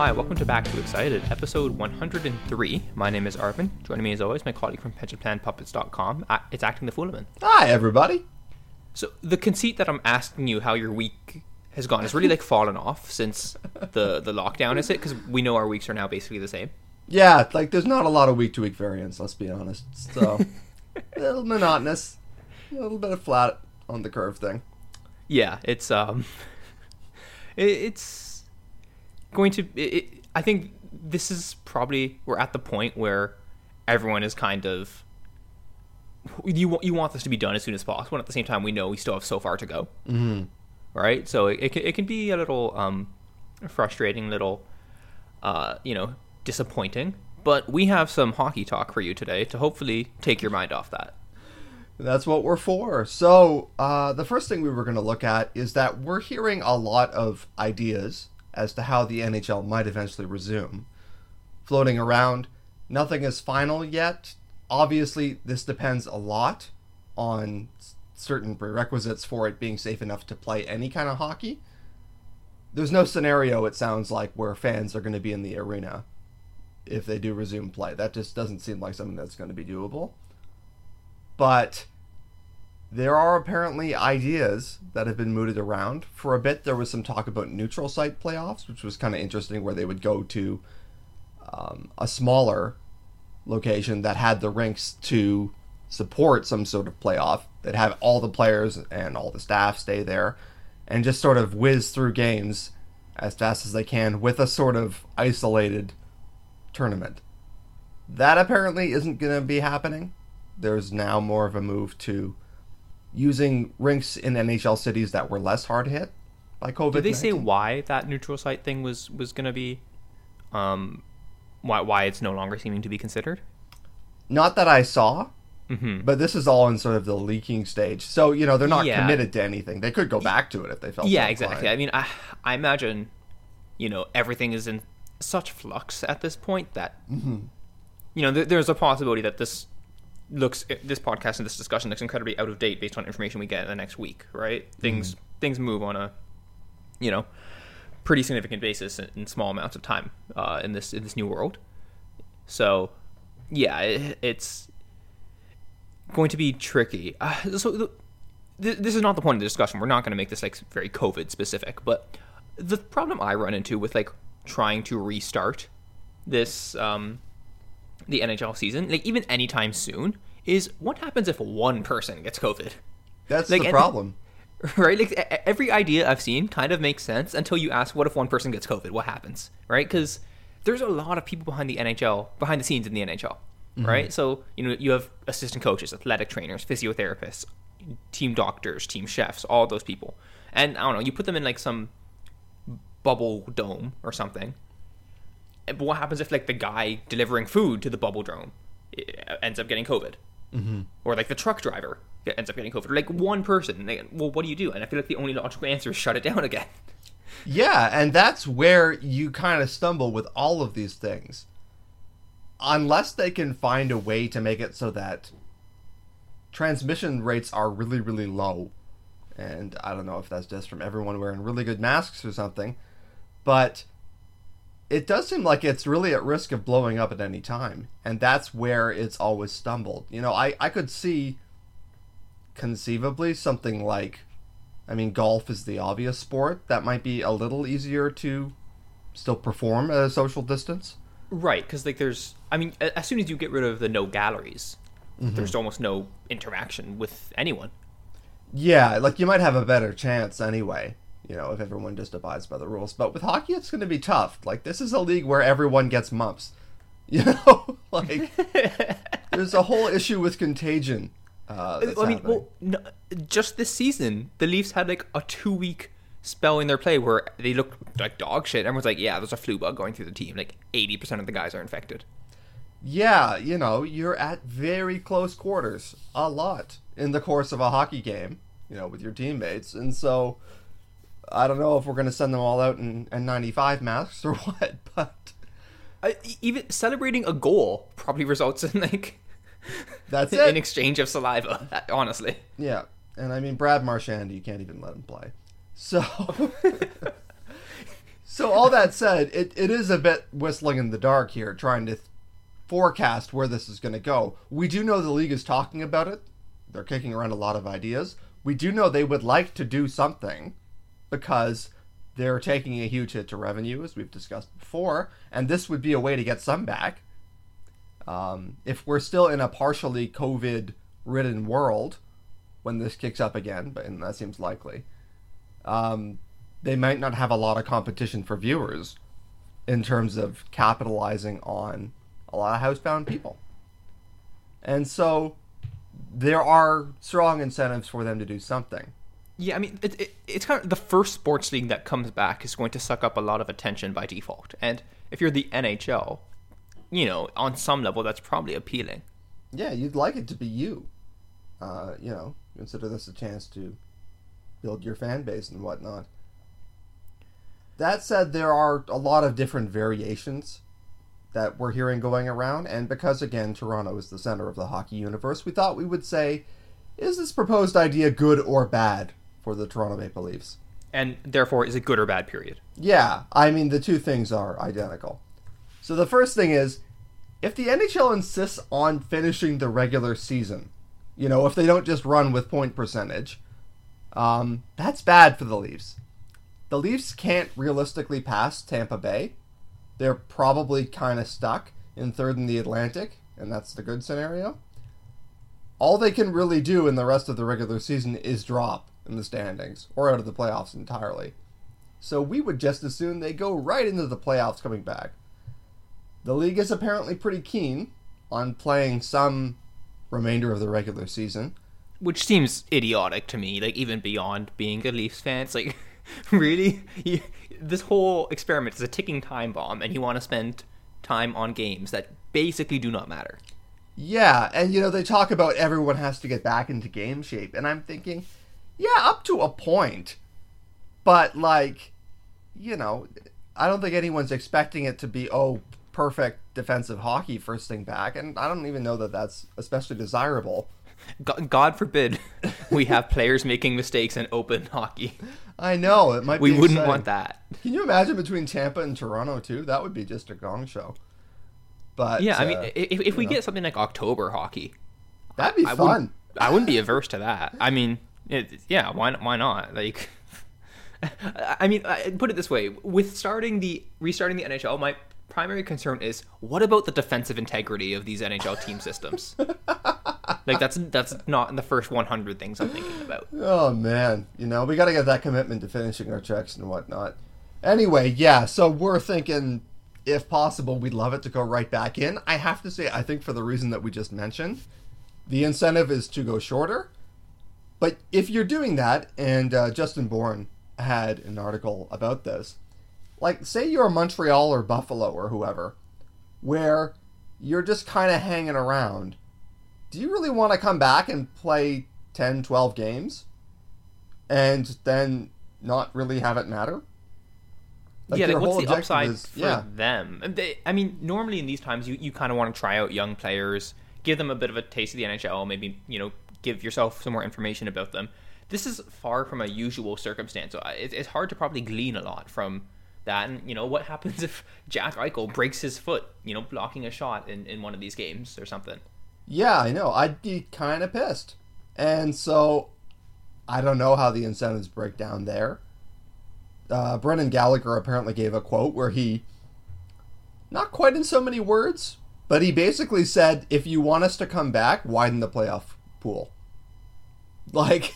Hi, welcome to Back to Excited, episode 103. My name is Arvin. Joining me as always, my colleague from PensionPlanPuppets.com. It's Acting the Foolaman. Hi, everybody. So the conceit that I'm asking you how your week has gone has really like fallen off since the the lockdown is it because we know our weeks are now basically the same. Yeah, like there's not a lot of week to week variance, let's be honest. So, a little monotonous, a little bit of flat on the curve thing. Yeah, it's um, it, it's going to. It, I think this is probably we're at the point where everyone is kind of. You want you want this to be done as soon as possible, and at the same time, we know we still have so far to go. Mm-hmm. Right, so it, it can, it can be a little um, frustrating, little uh, you know, disappointing. But we have some hockey talk for you today to hopefully take your mind off that. That's what we're for. So, uh, the first thing we were going to look at is that we're hearing a lot of ideas as to how the NHL might eventually resume. Floating around, nothing is final yet. Obviously, this depends a lot on certain prerequisites for it being safe enough to play any kind of hockey. There's no scenario, it sounds like, where fans are going to be in the arena if they do resume play. That just doesn't seem like something that's going to be doable. But there are apparently ideas that have been mooted around. For a bit, there was some talk about neutral site playoffs, which was kind of interesting, where they would go to um, a smaller location that had the rinks to support some sort of playoff. They'd have all the players and all the staff stay there and just sort of whiz through games as fast as they can with a sort of isolated tournament. That apparently isn't going to be happening. There's now more of a move to using rinks in NHL cities that were less hard hit by COVID. Did they say why that neutral site thing was was going to be, um, why why it's no longer seeming to be considered? Not that I saw, Mm-hmm. but this is all in sort of the leaking stage. So you know they're not Yeah. committed to anything. They could go back to it if they felt. Yeah, exactly. I mean, I I imagine, you know, everything is in such flux at this point that, you know, there, there's a possibility that this looks this podcast and this discussion looks incredibly out of date based on information we get in the next week. Right? Things things move on a, you know, pretty significant basis in, in small amounts of time uh, in this in this new world. So, yeah, it, it's going to be tricky. Uh, so the, th- this is not the point of the discussion. We're not going to make this like very COVID specific, but the problem I run into with like trying to restart this um, the NHL season, like even anytime soon, is what happens if one person gets COVID? that's like, the problem. right? Like every idea I've seen kind of makes sense until you ask, what if one person gets COVID? What happens, right? Because there's a lot of people behind the NHL, behind the scenes in the NHL, mm-hmm. right? So you know you have assistant coaches, athletic trainers, physiotherapists, team doctors, team chefs, all those people, and I don't know, you put them in like some bubble dome or something. But what happens if like the guy delivering food to the bubble dome eh, ends up getting COVID? mm-hmm. or like the truck driver ends up getting COVID, or like one person. Well, what do you do? And I feel like the only logical answer is shut it down again. Yeah, and that's where you kind of stumble with all of these things. Unless they can find a way to make it so that transmission rates are really, really low. And I don't know if that's just from everyone wearing really good masks or something, but it does seem like it's really at risk of blowing up at any time. And that's where it's always stumbled. You know, I, I could see conceivably something like I mean, golf is the obvious sport. That might be a little easier to still perform at a social distance. Right, because like there's, I mean, as soon as you get rid of the no galleries, mm-hmm. there's almost no interaction with anyone. Yeah, like you might have a better chance anyway, you know, if everyone just abides by the rules. But with hockey, it's going to be tough. Like, this is a league where everyone gets mumps. You know? like, there's a whole issue with contagion. Uh, that's I mean, happening. well, no, just this season, the Leafs had like a two week spell in their play where they looked like dog shit. Everyone's like, yeah, there's a flu bug going through the team. Like 80% of the guys are infected. yeah, you know, you're at very close quarters a lot in the course of a hockey game, you know, with your teammates. And so I don't know if we're going to send them all out in, in 95 masks or what, but I, even celebrating a goal probably results in like that's an exchange of saliva. Honestly, yeah. And I mean, Brad Marchand, you can't even let him play. So, So all that said, it, it is a bit whistling in the dark here, trying to th- forecast where this is going to go. We do know the league is talking about it. They're kicking around a lot of ideas. We do know they would like to do something because they're taking a huge hit to revenue, as we've discussed before, and this would be a way to get some back. Um, if we're still in a partially COVID ridden world when this kicks up again, but and that seems likely, um, they might not have a lot of competition for viewers in terms of capitalizing on a lot of housebound people. And so there are strong incentives for them to do something. Yeah, I mean, it, it, it's kind of the first sports league that comes back is going to suck up a lot of attention by default. And if you're the NHL, you know, on some level, that's probably appealing. Yeah, you'd like it to be you. Uh, you know, consider this a chance to build your fan base and whatnot. That said, there are a lot of different variations that we're hearing going around, and because again, Toronto is the center of the hockey universe, we thought we would say, is this proposed idea good or bad for the Toronto Maple Leafs? And therefore, is it good or bad, period? Yeah, I mean, the two things are identical. So the first thing is, if the NHL insists on finishing the regular season, you know, if they don't just run with point percentage, um, that's bad for the Leafs. The Leafs can't realistically pass Tampa Bay. They're probably kind of stuck in third in the Atlantic, and that's the good scenario. All they can really do in the rest of the regular season is drop in the standings or out of the playoffs entirely. So we would just as soon they go right into the playoffs coming back. The league is apparently pretty keen on playing some remainder of the regular season. Which seems idiotic to me, like even beyond being a Leafs fan. It's like, really? You, this whole experiment is a ticking time bomb, and you want to spend time on games that basically do not matter. Yeah, and you know, they talk about everyone has to get back into game shape, and I'm thinking, yeah, up to a point. But, like, you know, I don't think anyone's expecting it to be, oh, perfect defensive hockey first thing back, and I don't even know that that's especially desirable. God forbid we have players making mistakes in open hockey. I know it might. We wouldn't exciting. want that. Can you imagine between Tampa and Toronto too? That would be just a gong show. But yeah, I uh, mean, if, if we know. get something like October hockey, that'd be I fun. wouldn't, I wouldn't be averse to that. I mean, it, yeah, why why not? Like, I mean, I- put it this way: with starting the restarting the NHL, my primary concern is what about the defensive integrity of these NHL team systems? like, that's that's not in the first 100 things I'm thinking about. Oh man, you know we got to get that commitment to finishing our checks and whatnot. Anyway, yeah, so we're thinking, if possible, we'd love it to go right back in. I have to say, I think for the reason that we just mentioned, the incentive is to go shorter. But if you're doing that, and uh, Justin Bourne had an article about this, like say you're Montreal or Buffalo or whoever, where you're just kind of hanging around. Do you really want to come back and play 10, 12 games and then not really have it matter? yeah, like, what's the upside is- for yeah. them? They, I mean, normally in these times, you, you kind of want to try out young players, give them a bit of a taste of the NHL, maybe you know, give yourself some more information about them. This is far from a usual circumstance, so it, it's hard to probably glean a lot from that. And you know, what happens if Jack Eichel breaks his foot, you know, blocking a shot in, in one of these games or something? Yeah, I know. I'd be kind of pissed. And so I don't know how the incentives break down there. Uh, Brendan Gallagher apparently gave a quote where he, not quite in so many words, but he basically said, if you want us to come back, widen the playoff pool. Like,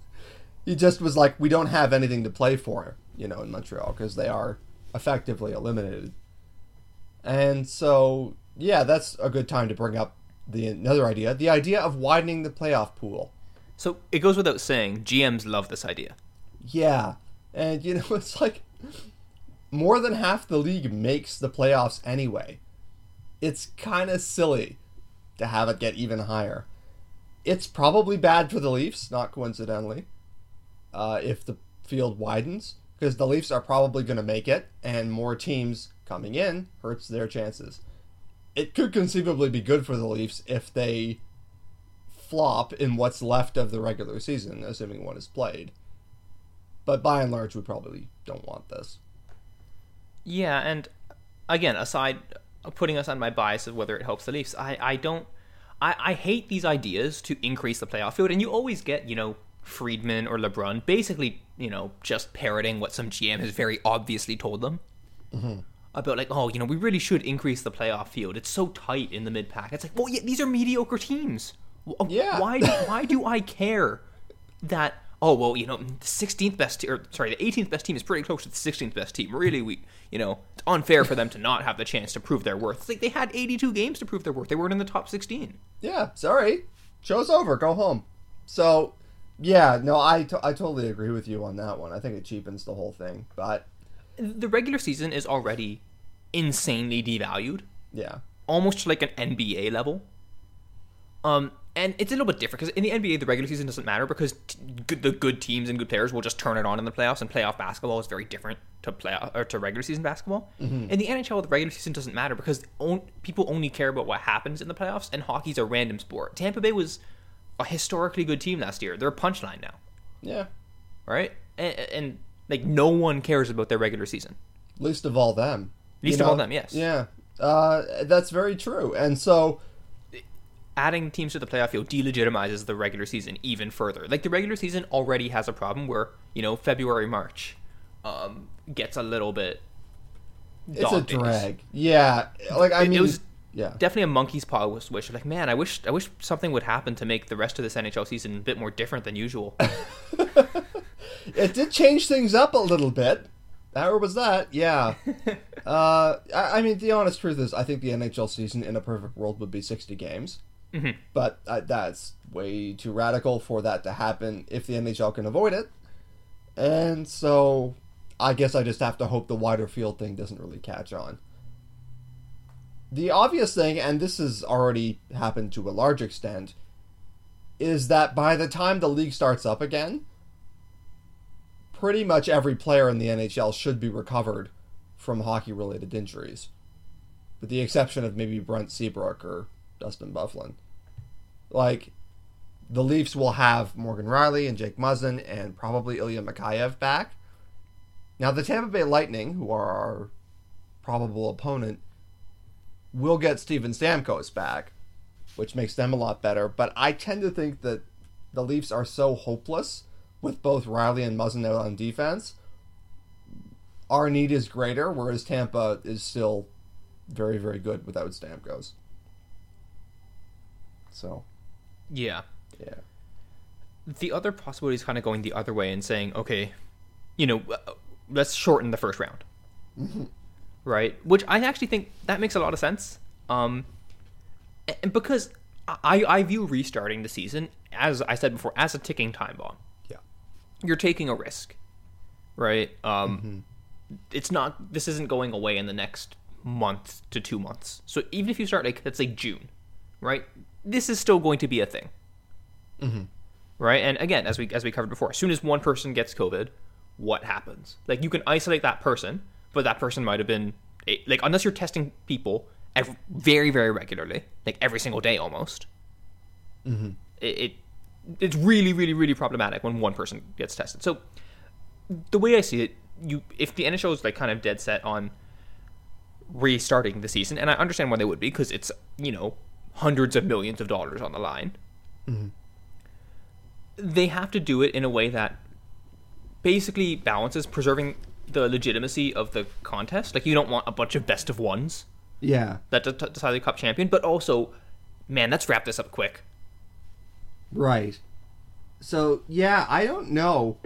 he just was like, we don't have anything to play for, you know, in Montreal because they are effectively eliminated. And so, yeah, that's a good time to bring up the another idea, the idea of widening the playoff pool. So it goes without saying, GMs love this idea. Yeah, and you know, it's like more than half the league makes the playoffs anyway. It's kind of silly to have it get even higher. It's probably bad for the Leafs, not coincidentally, uh, if the field widens, because the Leafs are probably going to make it, and more teams coming in hurts their chances. It could conceivably be good for the Leafs if they flop in what's left of the regular season, assuming one is played. But by and large, we probably don't want this. Yeah, and again, aside putting aside my bias of whether it helps the Leafs, I, I don't I, I hate these ideas to increase the playoff field, and you always get, you know, Friedman or LeBrun basically, you know, just parroting what some GM has very obviously told them. Mm-hmm. About like, oh, you know, we really should increase the playoff field. It's so tight in the mid pack. It's like, well, yeah, these are mediocre teams. Yeah. Why? Do, why do I care that? Oh well, you know, the 16th best, or sorry, the 18th best team is pretty close to the 16th best team. Really, we, you know, it's unfair for them to not have the chance to prove their worth. It's like they had 82 games to prove their worth. They weren't in the top 16. Yeah, sorry, show's over. Go home. So, yeah, no, I, t- I totally agree with you on that one. I think it cheapens the whole thing, but the regular season is already insanely devalued, yeah, almost like an NBA level. Um, and it's a little bit different because in the NBA, the regular season doesn't matter because t- good, the good teams and good players will just turn it on in the playoffs. And playoff basketball is very different to play or to regular season basketball. In the NHL, the regular season doesn't matter because on, people only care about what happens in the playoffs, and hockey's a random sport. Tampa Bay was a historically good team last year. They're a punchline now, yeah. right? And, and like no one cares about their regular season. Least of all them. Least You of all them, yes. Yeah, uh, that's very true. And so, adding teams to the playoff field delegitimizes the regular season even further. Like the regular season already has a problem where you know February March um, gets a little bit. it's a drag. Yeah, like I It- it was yeah, Definitely a monkey's paw wish. wish. Like man, I wish I wish something would happen to make the rest of this NHL season a bit more different than usual. it did change things up a little bit. How was that? Yeah. uh, I, I mean, the honest truth is, I think the NHL season in a perfect world would be 60 games. Mhm. But uh, that's way too radical for that to happen if the NHL can avoid it. And so I guess I just have to hope the wider field thing doesn't really catch on. The obvious thing, and this has already happened to a large extent, is that by the time the league starts up again, pretty much every player in the NHL should be recovered from hockey related injuries, with the exception of maybe Brent Seabrook or Dustin Byfuglien. Like, the Leafs will have Morgan Rielly and Jake Muzzin and probably Ilya Mikheyev back. Now, the Tampa Bay Lightning, who are our probable opponent, will get Steven Stamkos back, which makes them a lot better. But I tend to think that the Leafs are so hopeless with both Rielly and Muzzin on defense. Our need is greater, whereas Tampa is still very, very good without Stamkos. So, yeah. yeah. The other possibility is kind of going the other way and saying, okay, you know, uh, let's shorten the first round. Right? Which I actually think that makes a lot of sense. Um, and because I, I view restarting the season, as I said before, as a ticking time bomb. Yeah. You're taking a risk, right? Um, It's not, this isn't going away in the next month to two months. So even if you start, like, let's say June, right? This is still going to be a thing right? And again, as we as we covered before, as soon as one person gets COVID, what happens? Like you can isolate that person, but that person might have been like unless you're testing people ev very very regularly, like every single day almost. Mm-hmm. It, it it's really really really problematic when one person gets tested. So the way I see it, you if the NHL is like kind of dead set on restarting the season, and I understand why they would be because it's you know hundreds of millions of dollars on the line mm-hmm. they have to do it in a way that basically balances preserving the legitimacy of the contest. Like you don't want a bunch of best of ones Yeah. that de- decide the cup champion, but also, man, let's wrap this up quick. Right. So, yeah, I don't know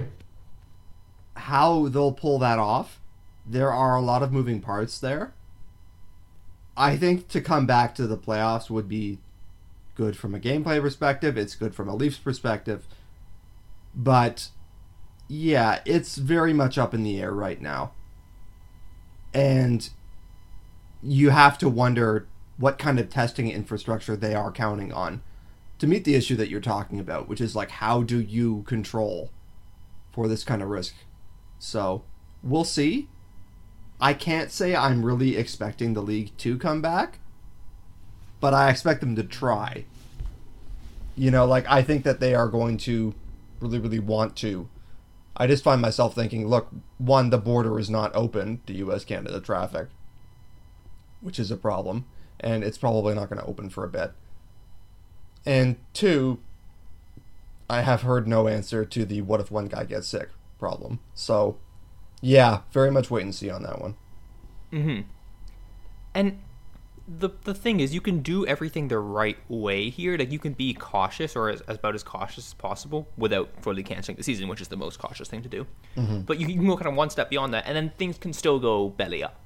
how they'll pull that off. There are a lot of moving parts there. I think to come back to the playoffs would be good from a gameplay perspective, it's good from a Leafs perspective. But yeah, it's very much up in the air right now. And you have to wonder what kind of testing infrastructure they are counting on to meet the issue that you're talking about, which is like how do you control for this kind of risk? So we'll see. I can't say I'm really expecting the league to come back, but I expect them to try. You know, like I think that they are going to really, really want to I just find myself thinking, look, one, the border is not open to U.S. Canada traffic, which is a problem, and it's probably not going to open for a bit. And two, I have heard no answer to the what if one guy gets sick problem. So, yeah, very much wait and see on that one. Mm-hmm. And the the thing is, you can do everything the right way here. Like you can be cautious, or as, as about as cautious as possible, without fully canceling the season, which is the most cautious thing to do. Mm-hmm. But you, you can go kind of one step beyond that, and then things can still go belly up.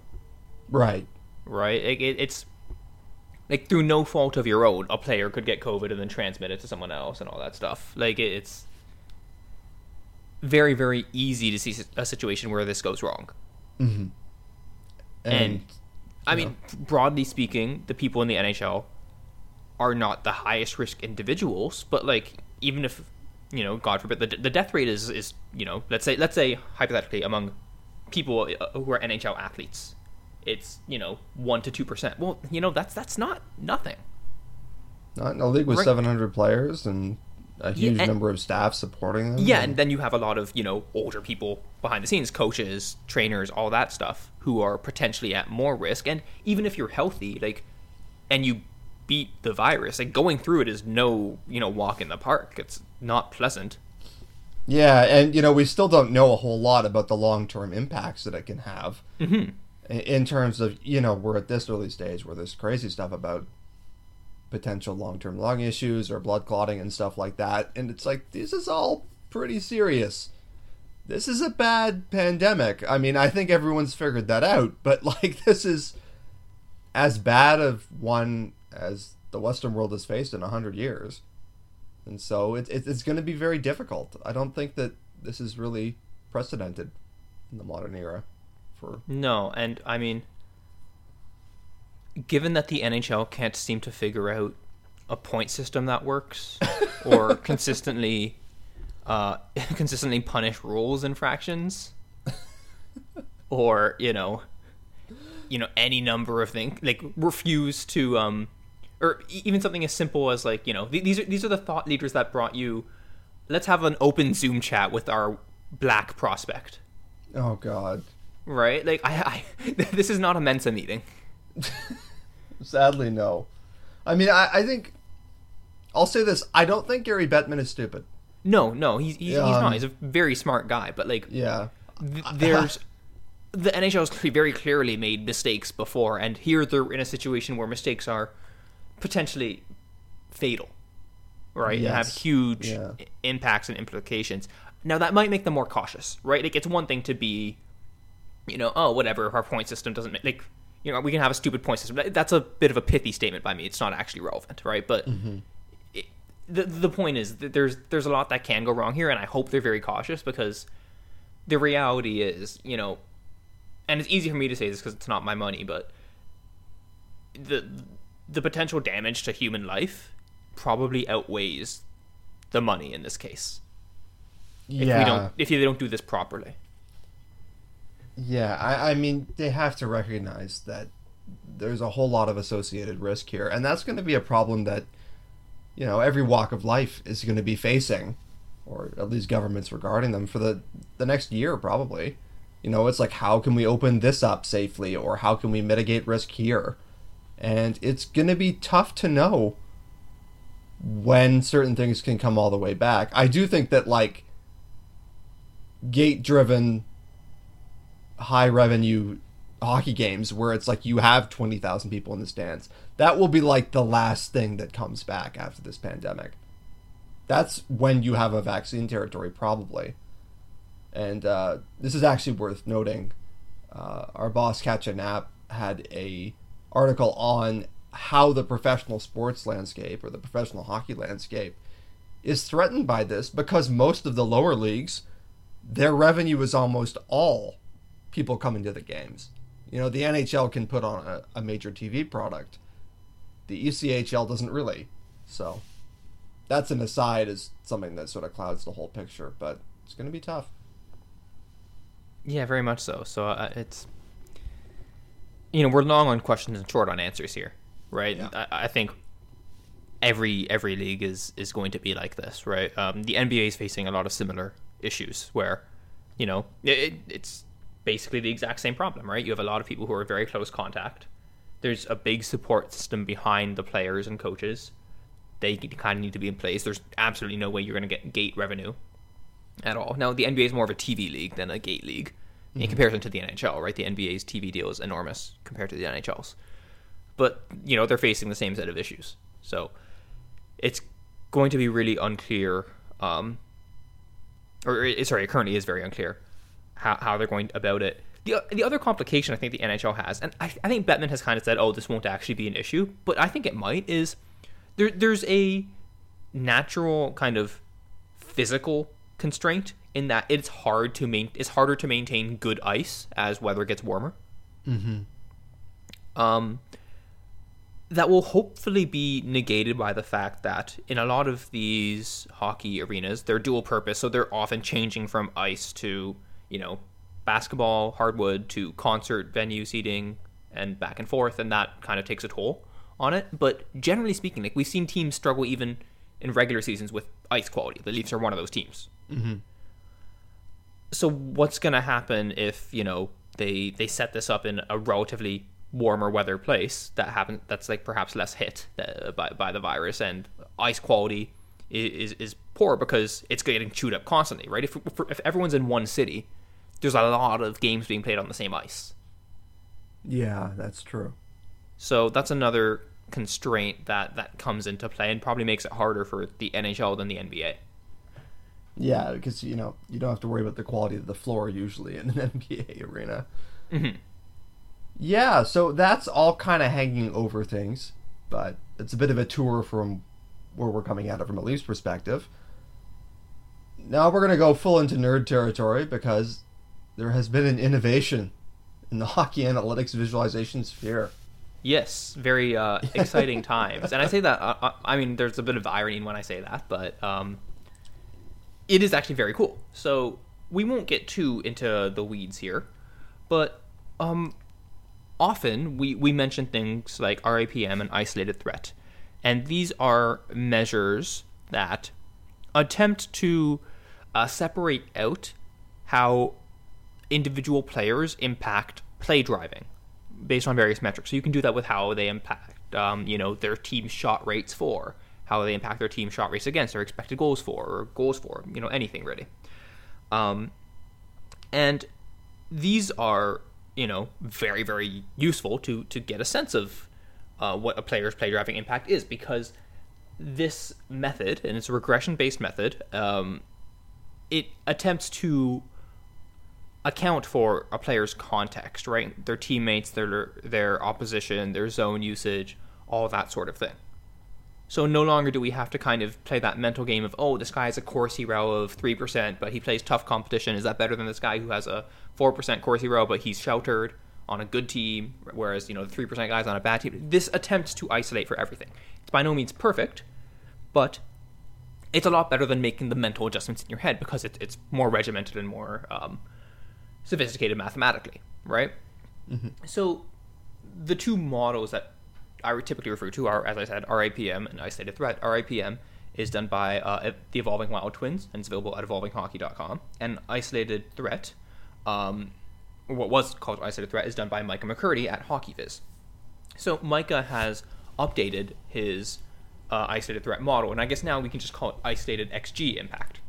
Right. Right. Like it, it's like through no fault of your own, a player could get COVID and then transmit it to someone else and all that stuff. Like it, it's very very easy to see a situation where this goes wrong. Mm-hmm. And, and I mean, broadly speaking, the people in the NHL are not the highest risk individuals, but like even if you know, God forbid, the, the death rate is is you know, let's say let's say hypothetically among people uh, who are NHL athletes, it's you know one to two percent. Well, you know that's that's not nothing. Not in a league with right. seven hundred players and a huge yeah, and, number of staff supporting them. Yeah, and, and then you have a lot of you know older people behind the scenes, coaches, trainers, all that stuff, who are potentially at more risk. And even if you're healthy, like, and you beat the virus, like going through it is no you know walk in the park. It's not pleasant. Yeah, and you know we still don't know a whole lot about the long term impacts that it can have. Mm-hmm. In terms of you know we're at this early stage where there's crazy stuff about potential long-term lung issues or blood clotting and stuff like that. And it's like this is all pretty serious. This is a bad pandemic. I mean i think everyone's figured that out but like this is as bad of one as the western world has faced in 100 years. And so it, it it's going to be very difficult. I don't think that this is really precedented in the modern era for no and i mean given that the NHL can't seem to figure out a point system that works or consistently uh, consistently punish rules infractions or you know you know any number of things like refuse to um or even something as simple as like you know these are these are the thought leaders that brought you let's have an open zoom chat with our black prospect. Oh god. Right? Like i, I this is not a mensa meeting Sadly, no. I mean, I, I think I'll say this: I don't think Gary Bettman is stupid. No, no, he's he's, um, he's not. He's a very smart guy, but like, yeah, th- there's the NHL has very clearly made mistakes before, and here they're in a situation where mistakes are potentially fatal, right? Yes. And have huge yeah. impacts and implications. Now that might make them more cautious, right? Like it's one thing to be, you know, oh whatever, our point system doesn't make, like you know, we can have a stupid point system. That's a bit of a pithy statement by me. It's not actually relevant, right? But mm-hmm. it, the the point is that there's there's a lot that can go wrong here, and I hope they're very cautious because the reality is, you know, and it's easy for me to say this because it's not my money, but the the potential damage to human life probably outweighs the money in this case. Yeah. If we don't if they don't do this properly. Yeah, I, I mean, they have to recognize that there's a whole lot of associated risk here, and that's going to be a problem that, you know, every walk of life is going to be facing, or at least governments regarding them for the the next year probably. You know, it's like how can we open this up safely, or how can we mitigate risk here, and it's going to be tough to know when certain things can come all the way back. I do think that like gate driven high revenue hockey games where it's like you have 20,000 people in the stands. That will be like the last thing that comes back after this pandemic. That's when you have a vaccine territory, probably. And uh, this is actually worth noting. Uh, our boss, Katya Knappe, had a article on how the professional sports landscape or the professional hockey landscape is threatened by this because most of the lower leagues, their revenue is almost all people coming to the games. You know, the NHL can put on a, a major TV product. The ECHL doesn't really. So that's an aside as something that sort of clouds the whole picture, but it's going to be tough. Yeah, very much so. So uh, it's you know we're long on questions and short on answers here, right? Yeah. I, I, think every every league is is going to be like this, right? Um, the NBA is facing a lot of similar issues where you know, it, it's basically the exact same problem, right? You have a lot of people who are very close contact. There's a big support system behind the players and coaches. They kind of need to be in place. There's absolutely no way you're going to get gate revenue at all. Now, the NBA is more of a TV league than a gate league in mm-hmm. comparison to the NHL, right? The NBA's TV deal is enormous compared to the NHL's. But, you know, they're facing the same set of issues. So it's going to be really unclear, um, or sorry, it currently is very unclear how, how they're going about it. The, the other complication I think the NHL has, and I, I think Bettman has kind of said, oh, this won't actually be an issue, but I think it might, is there, there's a natural kind of physical constraint in that it's hard to main, it's harder to maintain good ice as weather gets warmer. Mm-hmm. Um, that will hopefully be negated by the fact that in a lot of these hockey arenas, they're dual purpose, so they're often changing from ice to, you know, basketball, hardwood to concert venue seating and back and forth, and that kind of takes a toll on it. But generally speaking, like we've seen teams struggle even in regular seasons with ice quality. The Leafs are one of those teams. Mm-hmm. So what's going to happen if you know they they set this up in a relatively warmer weather place that happen that's like perhaps less hit uh, by by the virus and ice quality is is poor because it's getting chewed up constantly, right? If if everyone's in one city, there's a lot of games being played on the same ice. Yeah, that's true. So that's another constraint that that comes into play and probably makes it harder for the NHL than the NBA. Yeah, because you know you don't have to worry about the quality of the floor usually in an NBA arena. Mm-hmm. Yeah, so that's all kind of hanging over things, but it's a bit of a tour from where we're coming at it from a Leafs perspective. Now we're going to go full into nerd territory because there has been an innovation in the hockey analytics visualization sphere. Yes, very uh, exciting times, and I say that. Uh, uh, I mean, there's a bit of irony when I say that, but um, it is actually very cool. So we won't get too into the weeds here, but um, often we, we mention things like RAPM and isolated threat. And these are measures that attempt to uh, separate out how individual players impact play driving based on various metrics. So you can do that with how they impact, um, you know, their team shot rates for, how they impact their team shot rates against, their expected goals for, or goals for, you know, anything really. Um, and these are you know very very useful to to get a sense of uh, what a player's play driving impact is because this method and it's a regression based method um, it attempts to account for a player's context right their teammates their their opposition their zone usage all that sort of thing so no longer do we have to kind of play that mental game of, oh, this guy has a Corsi rel of 3%, but he plays tough competition. Is that better than this guy who has a 4% Corsi rel, but he's sheltered on a good team, whereas, you know, the 3% guy's on a bad team? This attempts to isolate for everything. It's by no means perfect, but it's a lot better than making the mental adjustments in your head because it, it's more regimented and more um, sophisticated mathematically, right? Mm-hmm. So the two models that I typically refer to are, as I said, RAPM and isolated threat. RAPM is done by uh, the Evolving Wild Twins and it's available at evolvinghockey.com. And isolated threat, um, what was called isolated threat, is done by Micah McCurdy at HockeyViz. So Micah has updated his uh, isolated threat model, and I guess now we can just call it isolated XG impact.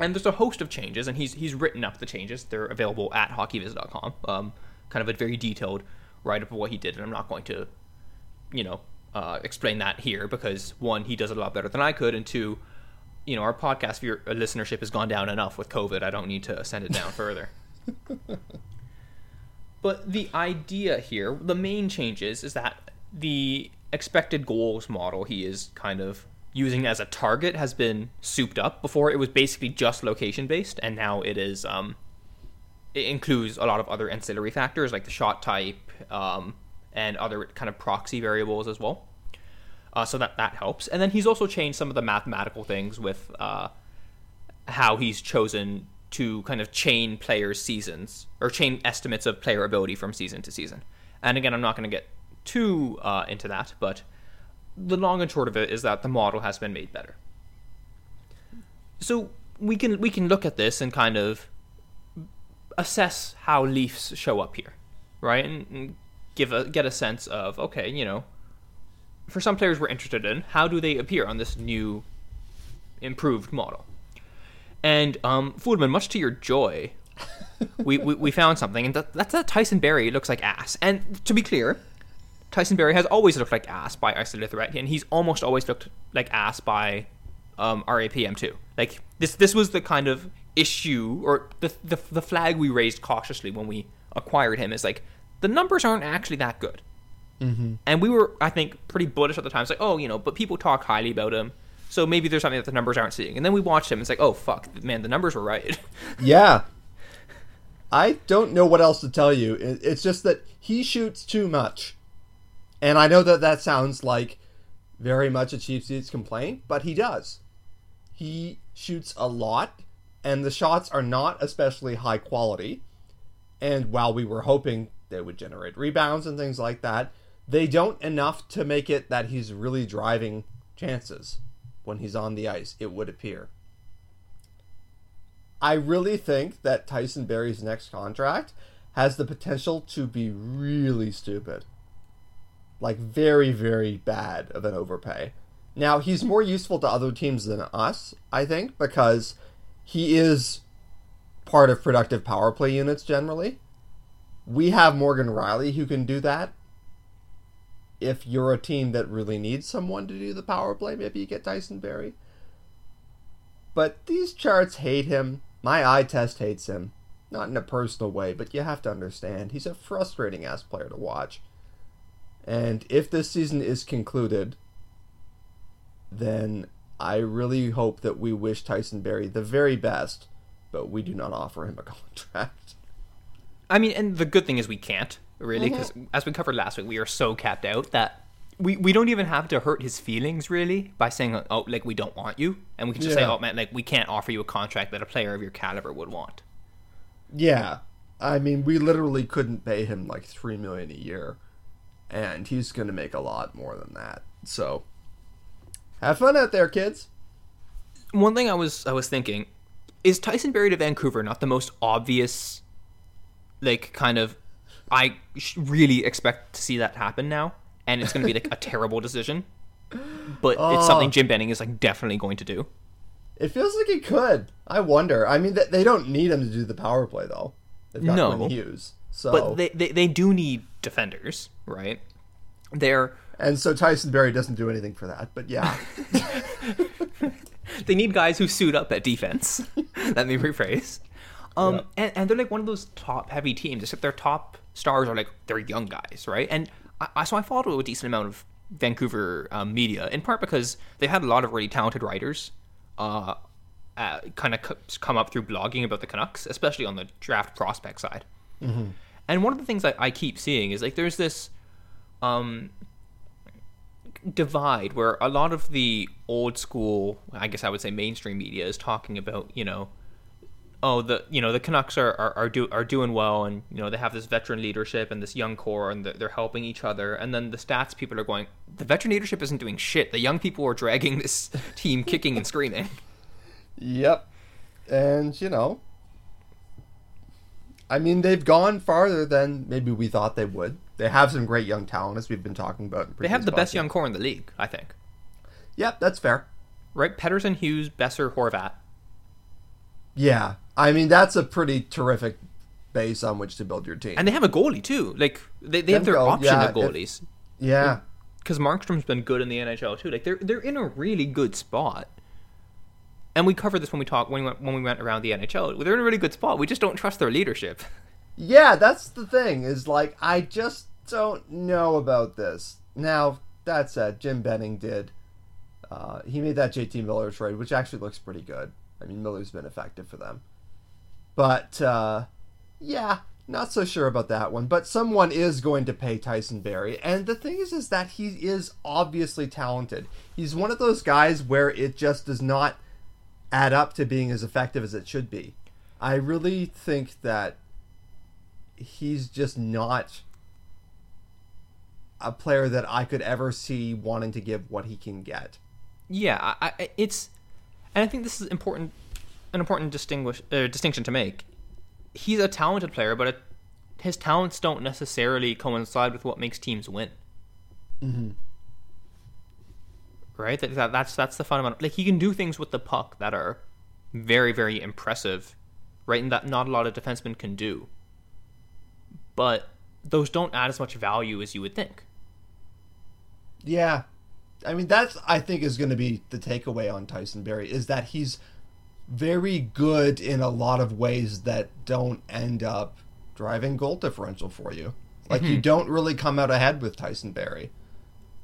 And there's a host of changes, and he's he's written up the changes. They're available at hockeyviz.com. Um, kind of a very detailed write up of what he did, and I'm not going to you know, uh, explain that here because one, he does it a lot better than I could, and two, you know, our podcast viewer, uh, listenership has gone down enough with COVID. I don't need to send it down further. but the idea here, the main changes, is that the expected goals model he is kind of using as a target has been souped up. Before it was basically just location based, and now it is. Um, it includes a lot of other ancillary factors like the shot type, um, and other kind of proxy variables as well. Uh, so that that helps. And then he's also changed some of the mathematical things with uh, how he's chosen to kind of chain players' seasons or chain estimates of player ability from season to season. And again, I'm not going to get too uh, into that, but the long and short of it is that the model has been made better. So we can we can look at this and kind of assess how Leafs show up here, right? And, and give a get a sense of okay, you know, for some players we're interested in, how do they appear on this new, improved model? And um, Foodman, much to your joy, we, we, we found something, and that, that's that Tyson Barrie looks like ass. And to be clear, Tyson Barrie has always looked like ass by isolated threat, and he's almost always looked like ass by um, RAPM2. Like this this was the kind of issue or the, the the flag we raised cautiously when we acquired him is like the numbers aren't actually that good. Mm-hmm. And we were, I think, pretty bullish at the time. It's like, oh, you know, but people talk highly about him. So maybe there's something that the numbers aren't seeing. And then we watched him. And It's like, oh, fuck, man, the numbers were right. Yeah. I don't know what else to tell you. It's just that he shoots too much. And I know that that sounds like very much a cheap Seats complaint, but he does. He shoots a lot, and the shots are not especially high quality. And while we were hoping they would generate rebounds and things like that, they don't enough to make it that he's really driving chances when he's on the ice, it would appear. I really think that Tyson Barrie's next contract has the potential to be really stupid. Like, very, very bad of an overpay. Now, he's more useful to other teams than us, I think, because he is part of productive power play units generally. We have Morgan Rielly who can do that. If you're a team that really needs someone to do the power play, maybe you get Tyson Barrie. But these charts hate him. My eye test hates him. Not in a personal way, but you have to understand. He's a frustrating ass player to watch. And if this season is concluded, then I really hope that we wish Tyson Barrie the very best, but we do not offer him a contract. I mean, and the good thing is we can't really mm-hmm. because as we covered last week, we are so capped out that we, we don't even have to hurt his feelings really by saying oh like we don't want you, and we can just say oh man like we can't offer you a contract that a player of your caliber would want. Yeah. I mean, we literally couldn't pay him like 3 million a year, and he's going to make a lot more than that. So, have fun out there, kids. One thing I was I was thinking is Tyson Barrie to Vancouver not the most obvious, like kind of I really expect to see that happen now, and it's going to be like a terrible decision, but it's oh. something Jim Benning is like definitely going to do. It feels like he could. I wonder. I mean, they don't need him to do the power play though. They've got No. Quinn Hughes. So, But they, they they do need defenders, right? They're and so Tyson Barrie doesn't do anything for that. But yeah, they need guys who suit up at defense. Let me rephrase. Um, Yeah. and, and they're like one of those top heavy teams, except their top stars are like they're young guys, right? And I, I so I followed a decent amount of Vancouver um, media, in part because they had a lot of really talented writers, uh, uh, kind of c- come up through blogging about the Canucks, especially on the draft prospect side. And one of the things that I keep seeing is like there's this um, divide where a lot of the old school, I guess I would say mainstream media is talking about, you know, oh the you know the Canucks are are are, do, are doing well and you know they have this veteran leadership and this young core and they're helping each other. And then the stats people are going the veteran leadership isn't doing shit. The young people are dragging this team kicking and screaming. Yep. And you know, I mean, they've gone farther than maybe we thought they would. They have some great young talent, as we've been talking about. In they have the best young core in the league I think Yep, that's fair. right Pettersson Hughes Boeser Horvat Yeah, I mean that's a pretty terrific base on which to build your team. and they have a goalie too like they, they have their go- option yeah, of if- goalies yeah, because Markstrom's been good in the NHL too. Like they're they're in a really good spot. And we covered this when we talked when we went when we went around the NHL. They're in a really good spot. We just don't trust their leadership. yeah, that's the thing. Is like I just don't know about this. Now that said, Jim Benning did. Uh, he made that JT Miller trade, which actually looks pretty good. I mean, Miller's been effective for them. But uh, yeah, not so sure about that one. But someone is going to pay Tyson Barrie, and the thing is, is that he is obviously talented. He's one of those guys where it just does not add up to being as effective as it should be. I really think that he's just not a player that I could ever see wanting to give what he can get. Yeah, I, I, it's, and I think this is important, an important distinguish uh, distinction to make. he's a talented player, but it, his talents don't necessarily coincide with what makes teams win. Mm-hmm. Right? That, that, that's that's the fundamental. Like he can do things with the puck that are very very impressive, right? And that not a lot of defensemen can do. But those don't add as much value as you would think. Yeah. I mean that's I think is going to be the takeaway on Tyson Barrie is that he's very good in a lot of ways that don't end up driving goal differential for you. Like you mm-hmm. don't really come out ahead with Tyson Barrie.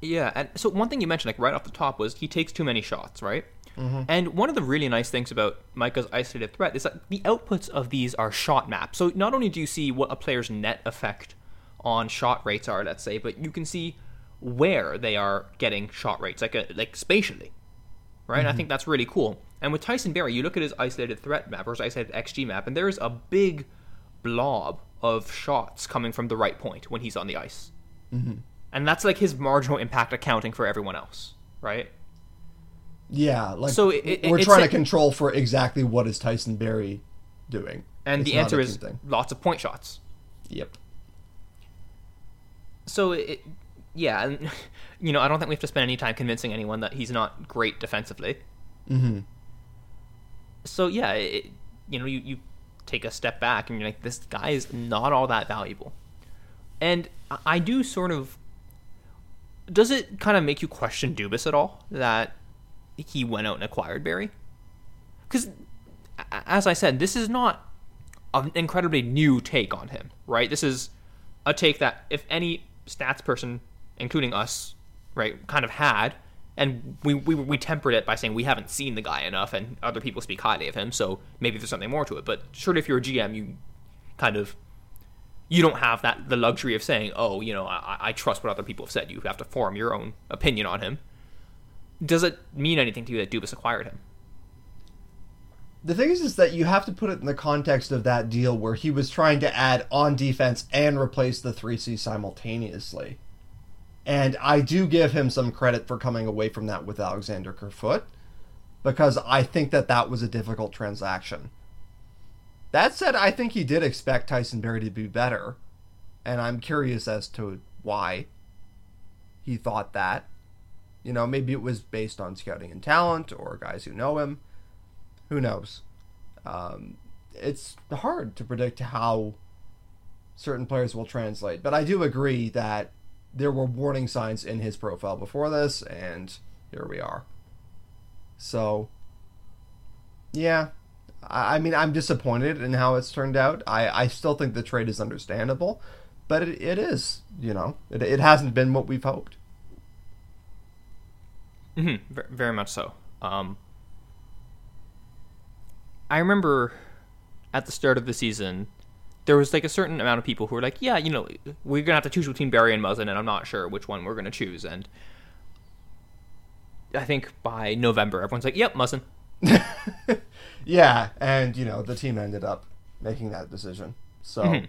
Yeah, and so one thing you mentioned, like right off the top, was he takes too many shots, right? Mm-hmm. And one of the really nice things about Micah's isolated threat is that the outputs of these are shot maps. So not only do you see what a player's net effect on shot rates are, let's say, but you can see where they are getting shot rates, like a, like spatially, right? And I mm-hmm. think that's really cool. And with Tyson Barrie, you look at his isolated threat map or his isolated XG map, and there is a big blob of shots coming from the right point when he's on the ice. Mm-hmm. And that's like his marginal impact accounting for everyone else, right? Yeah, like So it- it- we're trying a- to control for exactly what is Tyson Barrie doing. And It's the answer is thing. lots of point shots. Yep. So it, yeah, and you know, I don't think we have to spend any time convincing anyone that he's not great defensively. Mm-hmm. So yeah, it, you know, you, you take a step back and you're like, this guy is not all that valuable. And I do sort of. Does it kind of make you question Dubas at all that he went out and acquired Barrie? Because, as I said, this is not an incredibly new take on him, right? This is a take that if any stats person, including us, right, kind of had, and we, we we tempered it by saying we haven't seen the guy enough, and other people speak highly of him, so maybe there's something more to it. But surely, if you're a GM, you kind of you don't have that the luxury of saying, oh, you know, I, I trust what other people have said. You have to form your own opinion on him. Does it mean anything to you that Dubas acquired him? The thing is, is that you have to put it in the context of that deal where he was trying to add on defense and replace the three C simultaneously. And I do give him some credit for coming away from that with Alexander Kerfoot, because I think that that was a difficult transaction. That said, I think he did expect Tyson Barrie to be better, and I'm curious as to why he thought that. You know, maybe it was based on scouting and talent or guys who know him who knows? Um, it's hard to predict how certain players will translate, but I do agree that there were warning signs in his profile before this, and here we are. So, yeah, I, I mean, I'm disappointed in how it's turned out. I, I still think the trade is understandable, but it, it is, you know, it, it hasn't been what we've hoped. Mm-hmm, very much so. Um, I remember at the start of the season, there was like a certain amount of people who were like, "Yeah, you know, we're gonna have to choose between Barrie and Muzzin, and I'm not sure which one we're gonna choose." And I think by November, everyone's like, "Yep, Muzzin." Yeah, and you know the team ended up making that decision. So Mhm.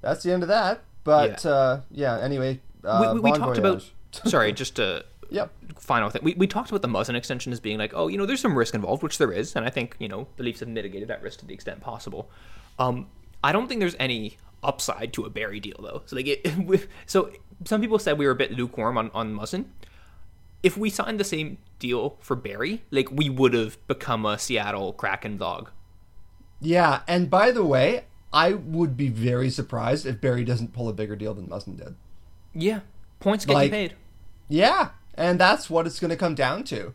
that's the end of that. But yeah, uh, yeah anyway, uh, we we, we talked voyage. about. sorry, just to Yep. final thing. We, we talked about the Muzzin extension as being like, oh, you know, there's some risk involved, which there is, and I think you know the Leafs have mitigated that risk to the extent possible. Um, I don't think there's any upside to a Barrie deal though. So like, it, so some people said we were a bit lukewarm on on Muzzin. If we signed the same deal for Barrie, like we would have become a Seattle Kraken dog. Yeah, and by the way, I would be very surprised if Barrie doesn't pull a bigger deal than Muzzin did. Yeah, points get you Like- paid. Yeah, and that's what it's going to come down to.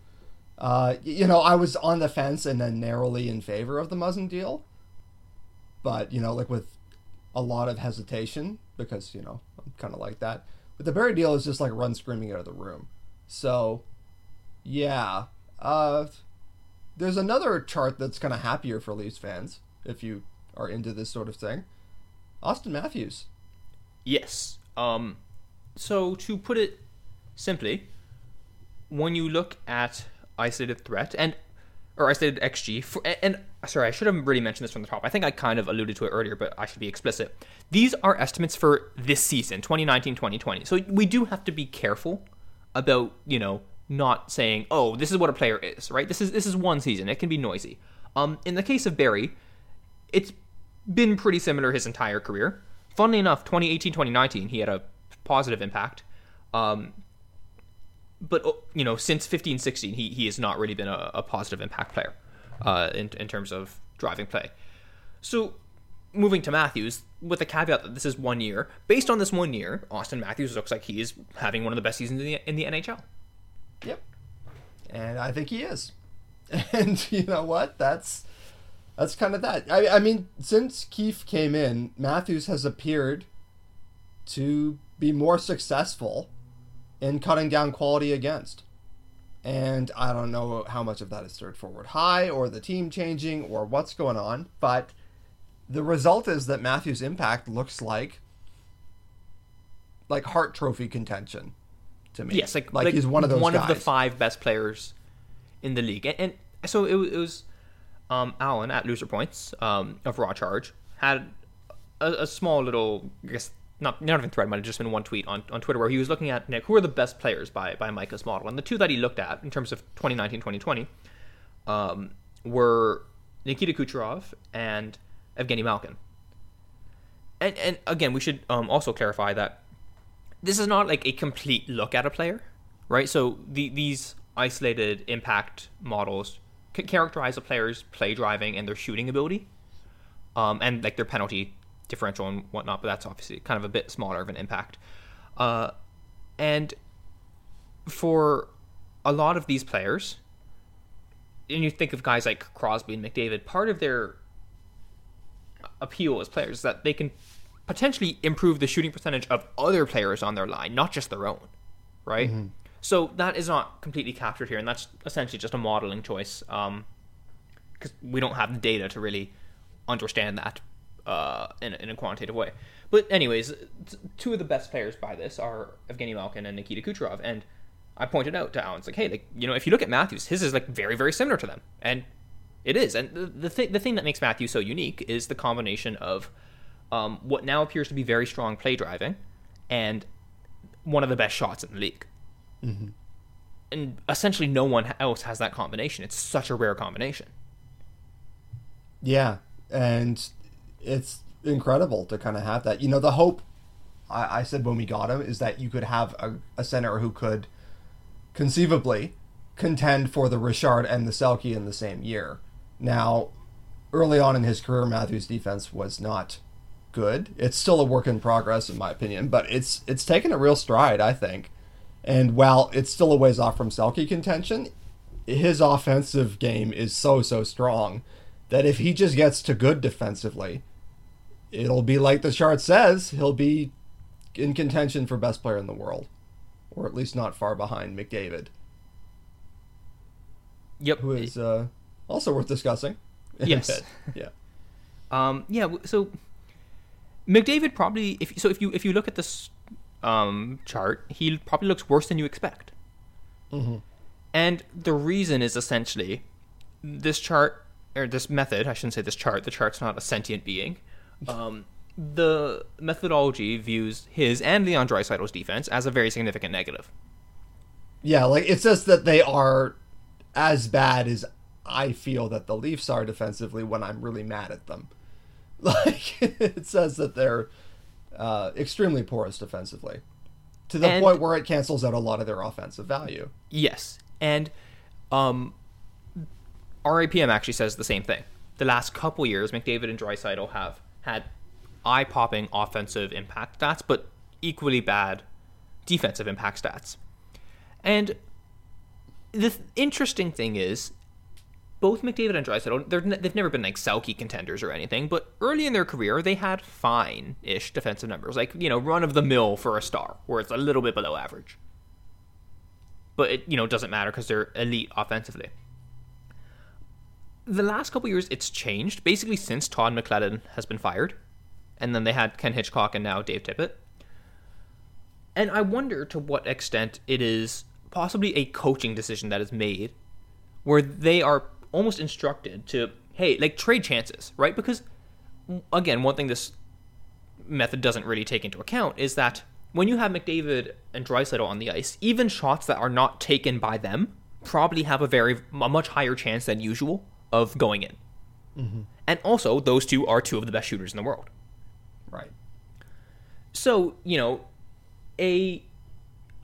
Uh, you know, I was on the fence and then narrowly in favor of the Muzzin deal, but you know, like with a lot of hesitation because you know I'm kind of like that. But the Barrie deal is just like run screaming out of the room. So, yeah, uh, there's another chart that's kind of happier for Leafs fans if you are into this sort of thing. Austin Matthews. Yes. Um, so to put it simply, when you look at isolated threat and or isolated XG, for, and, and sorry, I should have really mentioned this from the top. I think I kind of alluded to it earlier, but I should be explicit. These are estimates for this season, 2019-2020. So we do have to be careful about you know not saying, oh, this is what a player is, right? This is this is one season. It can be noisy. Um, in the case of Barrie, it's been pretty similar his entire career. Funnily enough, 2018 2019, he had a positive impact. Um, but oh, you know, since 15 16, he, he has not really been a, a positive impact player uh, in, in terms of driving play. So, moving to Matthews, with the caveat that this is one year, based on this one year, Austin Matthews looks like he is having one of the best seasons in the, in the NHL. Yep. And I think he is. And you know what? That's that's kind of that. I, I mean, since Keefe came in, Matthews has appeared to be more successful in cutting down quality against. And I don't know how much of that is third forward high or the team changing or what's going on, but the result is that Matthews' impact looks like like Hart Trophy contention to me. Yes, like, like, he's one of those one guys. of the five best players in the league, and, and so it, it was um, Alan at Loser Points um, of Raw Charge had a, a, small little, I guess not not even thread, might have just been one tweet on, on Twitter where he was looking at Nick, who are the best players by by Micah's model, and the two that he looked at in terms of 2019 2020 um, were Nikita Kucherov and Evgeny Malkin. And and again, we should um, also clarify that this is not like a complete look at a player, right? So the, these isolated impact models characterize a player's play driving and their shooting ability, um, and like their penalty differential and whatnot. But that's obviously kind of a bit smaller of an impact. Uh, and for a lot of these players, and you think of guys like Crosby and McDavid, part of their appeal as players is that they can potentially improve the shooting percentage of other players on their line, not just their own, right? Mm-hmm. So that is not completely captured here, and that's essentially just a modeling choice because um, we don't have the data to really understand that uh, in, in, a quantitative way. But anyways, t- two of the best players by this are Evgeny Malkin and Nikita Kucherov, and I pointed out to Alan, it's like, hey, like, you know, if you look at Matthews, his is like very, very similar to them, and it is. And the the, th- the thing that makes Matthew so unique is the combination of um, what now appears to be very strong play driving and one of the best shots in the league. Mm-hmm. And essentially, no one else has that combination. It's such a rare combination. Yeah, and it's incredible to kind of have that. You know, the hope I, I said when we got him is that you could have a, a, center who could conceivably contend for the Richard and the Selke in the same year. Now, early on in his career, Matthews' defense was not good. It's still a work in progress, in my opinion, but it's it's taken a real stride, I think. And while it's still a ways off from Selke contention, his offensive game is so so strong that if he just gets to good defensively, it'll be like the chart says, he'll be in contention for best player in the world, or at least not far behind McDavid. Yep, who is uh, also worth discussing. Yes, yeah, um, yeah. So McDavid probably, if so, if you if you look at this um, chart, he probably looks worse than you expect. Mm-hmm. And the reason is essentially this chart or this method. I shouldn't say this chart. The chart's not a sentient being. Um, the methodology views his and Leon Draisaitl's defense as a very significant negative. Yeah, like it says that they are as bad as I feel that the Leafs are defensively when I'm really mad at them. Like it says that they're uh, extremely porous defensively, to the and, point where it cancels out a lot of their offensive value. Yes, and um, RAPM actually says the same thing. The last couple years, McDavid and Draisaitl have had eye-popping offensive impact stats, but equally bad defensive impact stats. And the th- interesting thing is both McDavid and Draisaitl, they have never been like Selke contenders or anything, but early in their career, they had fine-ish defensive numbers, like you know, run of the mill for a star, where it's a little bit below average. But it you know doesn't matter because they're elite offensively. The last couple years, it's changed basically since Todd McLellan has been fired, and then they had Ken Hitchcock and now Dave Tippett. And I wonder to what extent it is possibly a coaching decision that is made where they are almost instructed to hey like trade chances right because again one thing this method doesn't really take into account is that when you have McDavid and Draisaitl on the ice, even shots that are not taken by them probably have a very a much higher chance than usual of going in. Mm-hmm. And also, those two are two of the best shooters in the world. Right. So, you know, a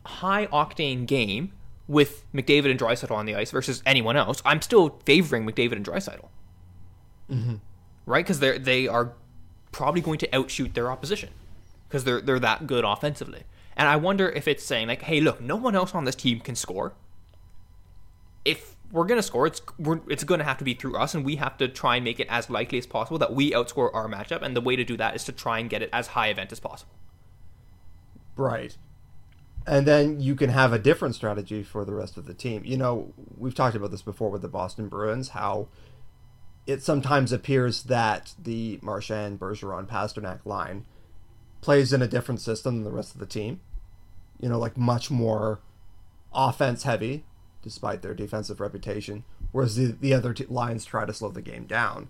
high octane game with McDavid and Draisaitl on the ice versus anyone else, I'm still favoring McDavid and Draisaitl. Mm-hmm. Right? Because they they are probably going to outshoot their opposition because they're they're that good offensively. And I wonder if it's saying like, hey, look, no one else on this team can score. If we're gonna score, it's we're, it's gonna have to be through us, and we have to try and make it as likely as possible that we outscore our matchup. And the way to do that is to try and get it as high event as possible. Right. And then you can have a different strategy for the rest of the team. You know, we've talked about this before with the Boston Bruins, how it sometimes appears that the Marchand, Bergeron, Pastrnak line plays in a different system than the rest of the team. You know, like much more offense heavy, despite their defensive reputation, whereas the, the other t- lines try to slow the game down.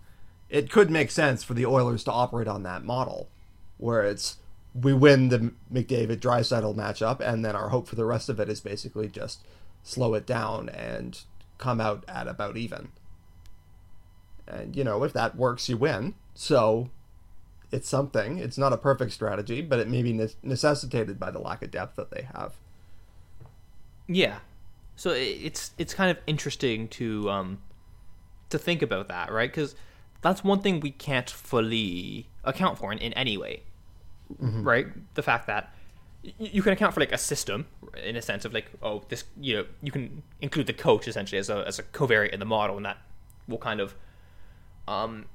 It could make sense for the Oilers to operate on that model, where it's we win the McDavid Draisaitl matchup, and then our hope for the rest of it is basically just slow it down and come out at about even. And you know, if that works, you win. So it's something. It's not a perfect strategy, but it may be ne- necessitated by the lack of depth that they have. Yeah. So it's it's kind of interesting to um to think about that, right? Because that's one thing we can't fully account for in, in any way, mm-hmm. right? The fact that you can account for like a system in a sense of like oh this you know you can include the coach essentially as a as a covariate in the model and that will kind of um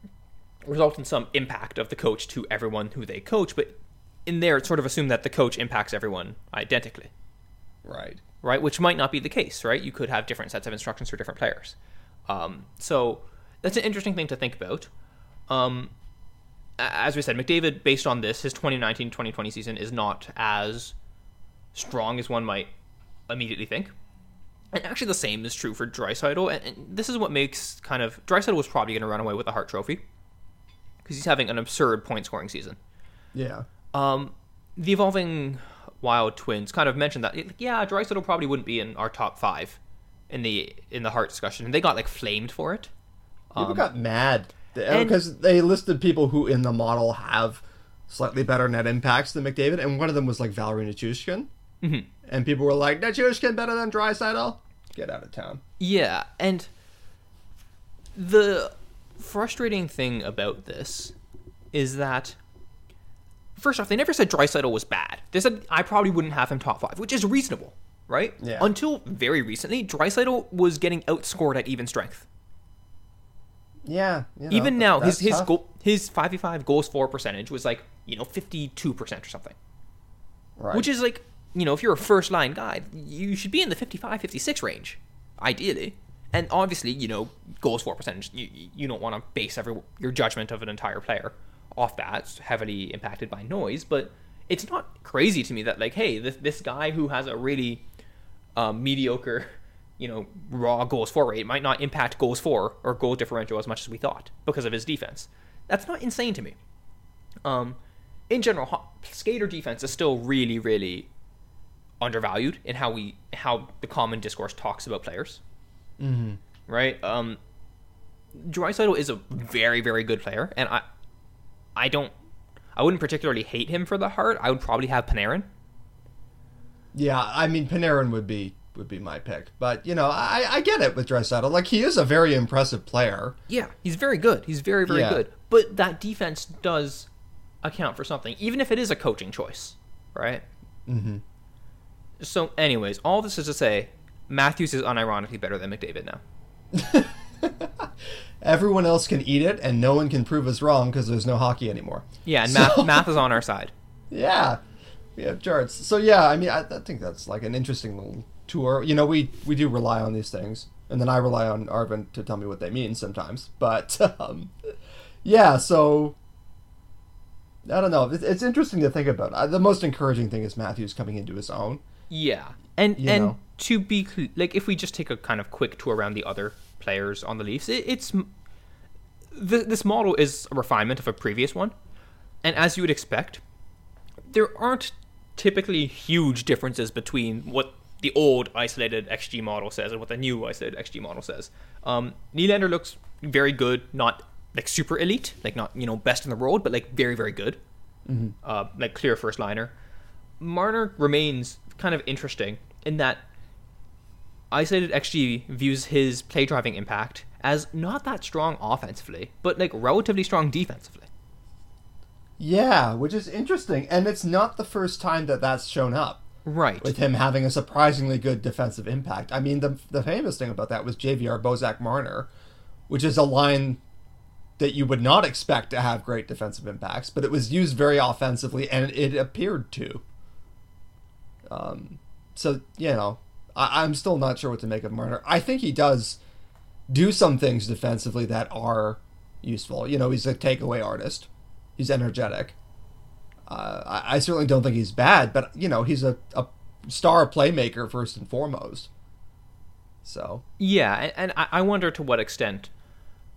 result in some impact of the coach to everyone who they coach but in there it's sort of assumed that the coach impacts everyone identically right right? Which might not be the case, right? You could have different sets of instructions for different players. Um, so that's an interesting thing to think about. Um, as we said, McDavid, based on this, his 2019 2020 season is not as strong as one might immediately think. And actually, the same is true for Draisaitl. And, and this is what makes kind of Draisaitl was probably going to run away with the Hart Trophy because he's having an absurd point scoring season. Yeah. Um, the evolving Wild Twins kind of mentioned that yeah, Draisaitl probably wouldn't be in our top five in the in the Hart discussion, and they got like flamed for it. People um, got mad because they listed people who in the model have slightly better net impacts than McDavid, and one of them was like Valeri Nichushkin, mm-hmm. and people were like, "Nichushkin better than Draisaitl? Get out of town." Yeah, and the frustrating thing about this is that first off, they never said Draisaitl was bad. They said I probably wouldn't have him top five, which is reasonable, right? Yeah. Until very recently, Draisaitl was getting outscored at even strength. Yeah. You know, even now, his his goal, his five v five goals for percentage was like you know fifty two percent or something, right? Which is like you know if you're a first line guy, you should be in the 55, 56 range, ideally. And obviously, you know, goals for percentage, you, you don't want to base every your judgment of an entire player off that. It's heavily impacted by noise, but it's not crazy to me that like, hey, this this guy who has a really um, mediocre, you know, raw goals for rate might not impact goals for or goal differential as much as we thought because of his defense. That's not insane to me. Um, in general, skater defense is still really, really undervalued in how we how the common discourse talks about players. Mm-hmm. Right. Um, Draisaitl is a very, very good player, and I I don't. I wouldn't particularly hate him for the Hart. I would probably have Panarin. Yeah, I mean Panarin would be would be my pick, but you know I I get it with Draisaitl. Like he is a very impressive player. Yeah, he's very good. He's very very yeah. good. But that defense does account for something, even if it is a coaching choice, right? Mm-hmm. So, anyways, all this is to say, Matthews is unironically better than McDavid now. everyone else can eat it and no one can prove us wrong because there's no hockey anymore. Yeah, and so, math, math is on our side. Yeah, we have charts. So yeah, I mean, I, I, think that's like an interesting little tour. You know, we we do rely on these things, and then I rely on Arvin to tell me what they mean sometimes. But um, yeah, so I don't know. It's, it's interesting to think about. Uh, the most encouraging thing is Matthews coming into his own. Yeah, and you and know. to be like, if we just take a kind of quick tour around the other players on the Leafs. It, it's the, this model is a refinement of a previous one, and as you would expect, there aren't typically huge differences between what the old isolated XG model says and what the new isolated XG model says. Um, Nylander looks very good, not like super elite, like not you know best in the world, but like very very good, uh, like clear first liner. Marner remains kind of interesting in that isolated XG views his play driving impact as not that strong offensively, but like relatively strong defensively. Yeah, which is interesting, and it's not the first time that that's shown up Right. with him having a surprisingly good defensive impact. I mean, the the famous thing about that was JVR Bozak Marner, which is a line that you would not expect to have great defensive impacts, but it was used very offensively, and it appeared to. Um, so you know, I, I'm still not sure what to make of Marner. I think he does do some things defensively that are useful. You know, he's a takeaway artist. He's energetic. Uh, I, I certainly don't think he's bad, but you know, he's a, a star playmaker first and foremost. So Yeah, and, and I wonder to what extent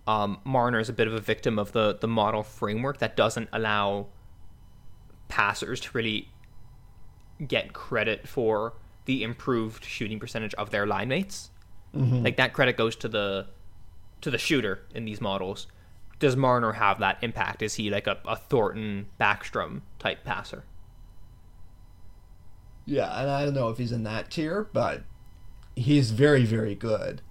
um, Marner is a bit of a victim of the the model framework that doesn't allow passers to really get credit for the improved shooting percentage of their line mates. Like that credit goes to the to the shooter in these models. Does Marner have that impact? Is he like a, a Thornton Backstrom type passer? yeah, and I don't know if he's in that tier, but he's very very good.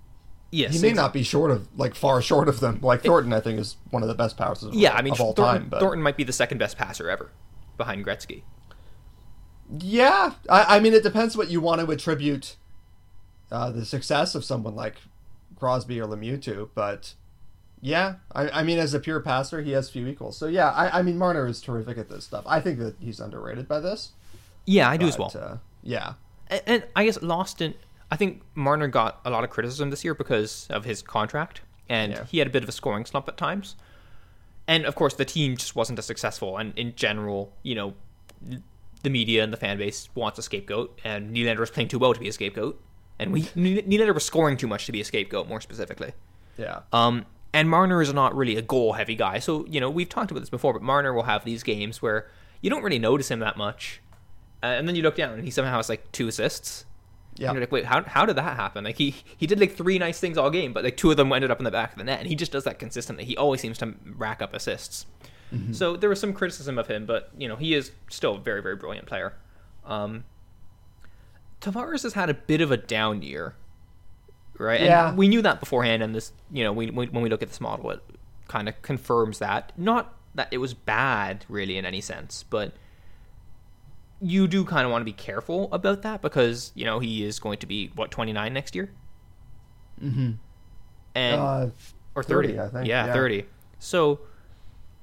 Yes, He may not be short of like far short of them. Like Thornton, I think is one of the best passers of, Yeah, I mean of all Thornton, time. But Thornton might be the second best passer ever, behind Gretzky. Yeah, I, I mean, it depends what you want to attribute uh, the success of someone like Crosby or Lemieux to, but yeah, I, I mean, as a pure passer, he has few equals. So yeah, I, I mean, Marner is terrific at this stuff. I think that he's underrated by this. Yeah, I do as well. Uh, yeah, and, and I guess lost in. I think Marner got a lot of criticism this year because of his contract, and Yeah. he had a bit of a scoring slump at times. And of course, the team just wasn't as successful. And in general, you know, the media and the fan base wants a scapegoat, and Nylander was playing too well to be a scapegoat, and we Nylander was scoring too much to be a scapegoat, more specifically. yeah, Um, and Marner is not really a goal heavy guy. So, you know, we've talked about this before, but Marner will have these games where you don't really notice him that much. Uh, and then you look down and he somehow has like two assists. yeah. And you're like, wait, how, how did that happen? Like he he did like three nice things all game, but like two of them ended up in the back of the net, and he just does that consistently. He always seems to rack up assists. So there was some criticism of him, but you know he is still a very very brilliant player. Um, Tavares has had a bit of a down year, right? Yeah. And we knew that beforehand, and this you know we, we when we look at this model, it kind of confirms that. Not that it was bad really in any sense, but you do kind of want to be careful about that because you know he is going to be what 29 next year Mm-hmm. and Uh, or 30, 30, I think, yeah, yeah. 30 so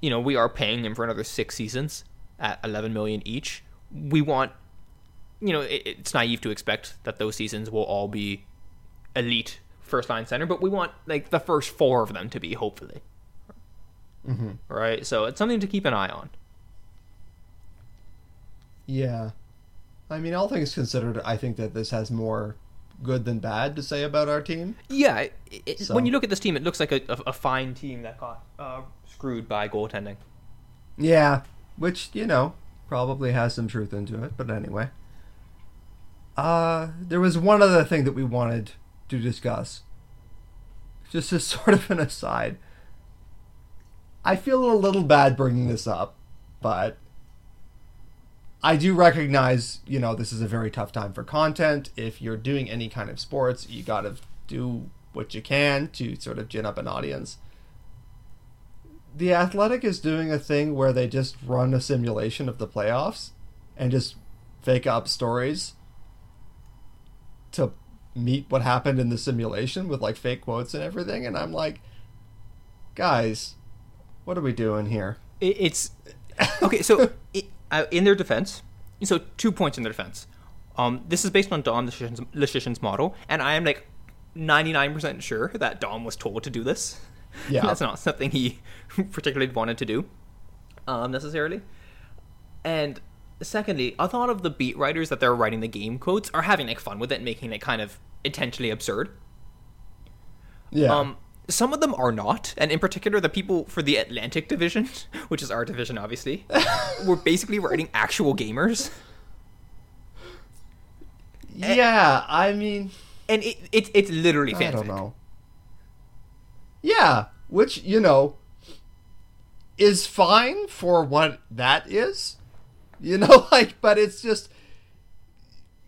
you know we are paying him for another six seasons at 11 million each we want you know it, it's naive to expect that those seasons will all be elite first line center but we want like the first four of them to be hopefully mm-hmm. right so it's something to keep an eye on yeah. I mean, all things considered, I think that this has more good than bad to say about our team. Yeah, it, So- when you look at this team, it looks like a, a, a fine team that got uh, screwed by goaltending. Yeah, which you know probably has some truth into it, but anyway. Uh, there was one other thing that we wanted to discuss. Just as sort of an aside. I feel a little bad bringing this up, but I do recognize, you know, this is a very tough time for content. If you're doing any kind of sports, you got to do what you can to sort of gin up an audience. The Athletic is doing a thing where they just run a simulation of the playoffs and just fake up stories to meet what happened in the simulation with like fake quotes and everything. And I'm like, guys, what are we doing here? It's okay. So it, uh, in their defense, so two points in their defense. Um, this is based on Dom Luszczyszyn's model, and I am like ninety nine percent sure that Dom was told to do this. Yeah. that's not something he particularly wanted to do, um, necessarily. And secondly, a lot of the beat writers that they're writing the game quotes are having like fun with it, and making it kind of intentionally absurd. Yeah. Um, some of them are not, and in particular, the people for the Atlantic division, which is our division, obviously, were basically writing actual gamers, yeah, I mean, and it, it it's literally I don't know. Yeah, which, you know, is fine for what that is. You know, like, but it's just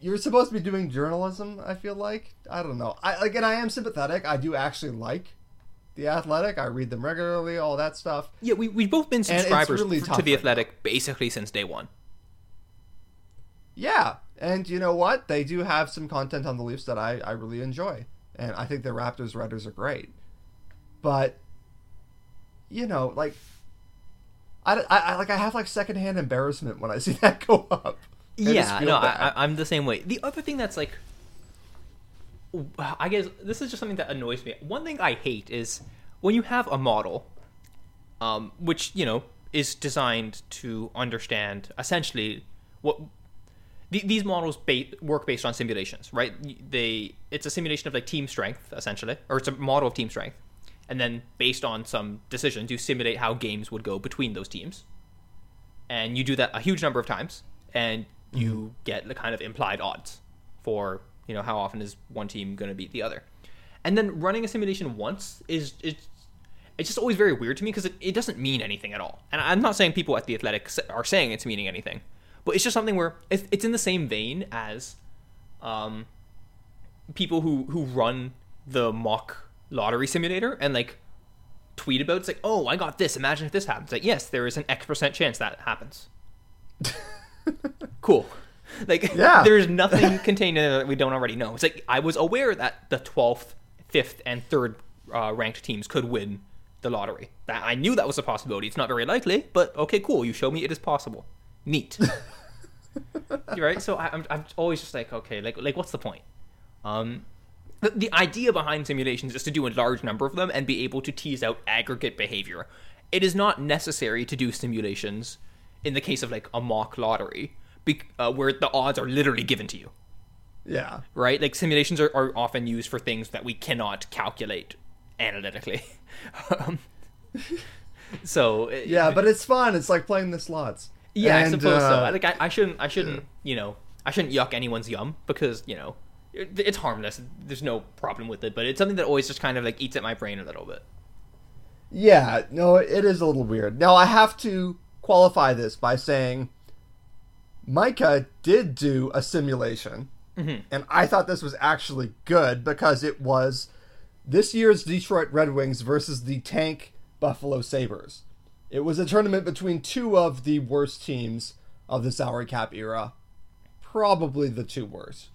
you're supposed to be doing journalism. I feel like I don't know. I like, and I am sympathetic. I do actually like the Athletic. I read them regularly, all that stuff. Yeah, we we've both been subscribers really to the right Athletic basically since day one. Yeah, and you know what? They do have some content on the Leafs that I I really enjoy, and I think the Raptors writers are great. But you know, like. I, I, I like I have like secondhand embarrassment when I see that go up. Yeah, no, bad. I, I, I'm the same way. The other thing that's like, I guess this is just something that annoys me. One thing I hate is when you have a model, um, which you know is designed to understand essentially what the, these models ba- work based on simulations, right? They it's a simulation of like team strength essentially, or it's a model of team strength, and then based on some decisions, you simulate how games would go between those teams, and you do that a huge number of times, and you get the kind of implied odds for you know how often is one team going to beat the other, and then running a simulation once is it's it's just always very weird to me because it, it doesn't mean anything at all. And I'm not saying people at the Athletic are saying it's meaning anything, but it's just something where it's, it's in the same vein as um, people who who run the mock lottery simulator and like tweet about it's like, oh, I got this. Imagine if this happens. Like, yes, there is an X percent chance that happens. cool. Like, Yeah. there's nothing contained in it that we don't already know. It's like I was aware that the 12th, 5th, and 3rd uh, ranked teams could win the lottery. That I knew that was a possibility. It's not very likely, but okay, cool. You show me it is possible. Neat. You're right. So I, I'm, I'm always just like, okay, like, like what's the point? Um, the, the idea behind simulations is to do a large number of them and be able to tease out aggregate behavior. It is not necessary to do simulations in the case of like a mock lottery, be, uh, where the odds are literally given to you yeah. right? Like simulations are, are often used for things that we cannot calculate analytically. um, so uh, Yeah, but it's fun. It's like playing the slots. yeah, I And, suppose so. uh, Like I, I shouldn't, I shouldn't, you know, I shouldn't yuck anyone's yum because you know it, it's harmless. There's no problem with it, but it's something that always just kind of like eats at my brain a little bit. Yeah, no, it is a little weird. Now I have to qualify this by saying Micah did do a simulation, and I thought this was actually good because it was this year's Detroit Red Wings versus the tank Buffalo Sabres. It was a tournament between two of the worst teams of the salary cap era, probably the two worst.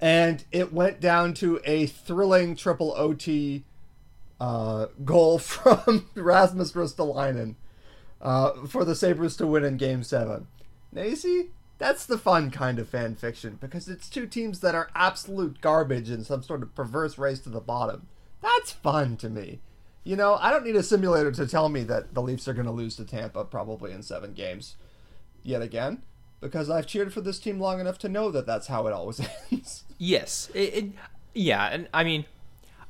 And it went down to a thrilling triple OT uh, goal from Rasmus Ristolainen uh, for the Sabres to win in Game 7. Now, you see, that's the fun kind of fan fiction because it's two teams that are absolute garbage in some sort of perverse race to the bottom. That's fun to me. You know, I don't need a simulator to tell me that the Leafs are going to lose to Tampa probably in seven games yet again because I've cheered for this team long enough to know that that's how it always ends. Yes, it, it yeah, and I mean,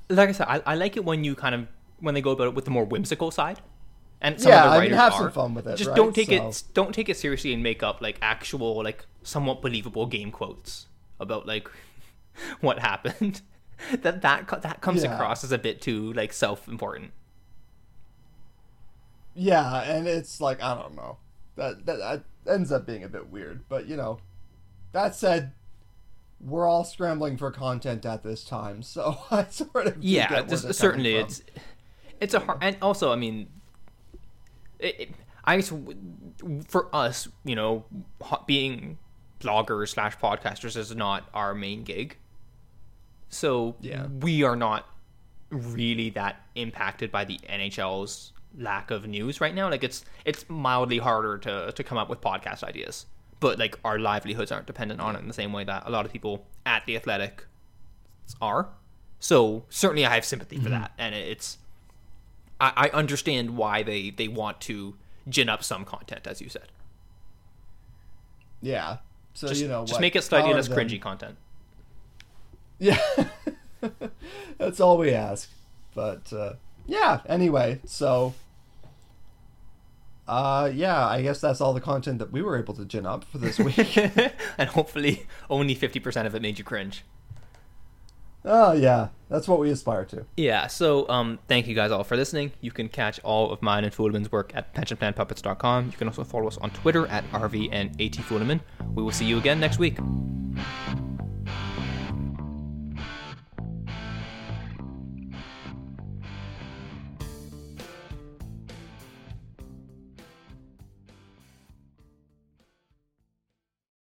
like I said, I, I like it when you kind of when they go about it with the more whimsical side. And some Yeah, of the I mean, have are. some fun with it, Just right? don't take So- it don't take it seriously and make up like actual like somewhat believable game quotes about like what happened. that that that comes Yeah. across as a bit too like self-important. Yeah, and it's like I don't know. That, that that ends up being a bit weird, but you know. That said, we're all scrambling for content at this time, so I sort of yeah, get where this- certainly it's it's a hard and also I mean, it, it, I guess for us, you know, being bloggers slash podcasters is not our main gig, so Yeah. we are not really that impacted by the NHL's lack of news right now. Like it's it's mildly harder to to come up with podcast ideas, but like our livelihoods aren't dependent on it in the same way that a lot of people at the Athletic are. So certainly, I have sympathy for mm-hmm. that, and it's I, I understand why they they want to gin up some content, as you said. Yeah. So Just, you know, just what, make it slightly power less them. cringy content. Yeah. That's all we ask. But uh, yeah, anyway, so uh yeah, I guess that's all the content that we were able to gin up for this week. and hopefully, only fifty percent of it made you cringe. Oh yeah, that's what we aspire to. Yeah, so um, thank you guys all for listening. You can catch all of mine and Fulemin's work at pensionplanpuppets.com. You can also follow us on Twitter at RV and AT Fuleman. We will see you again next week.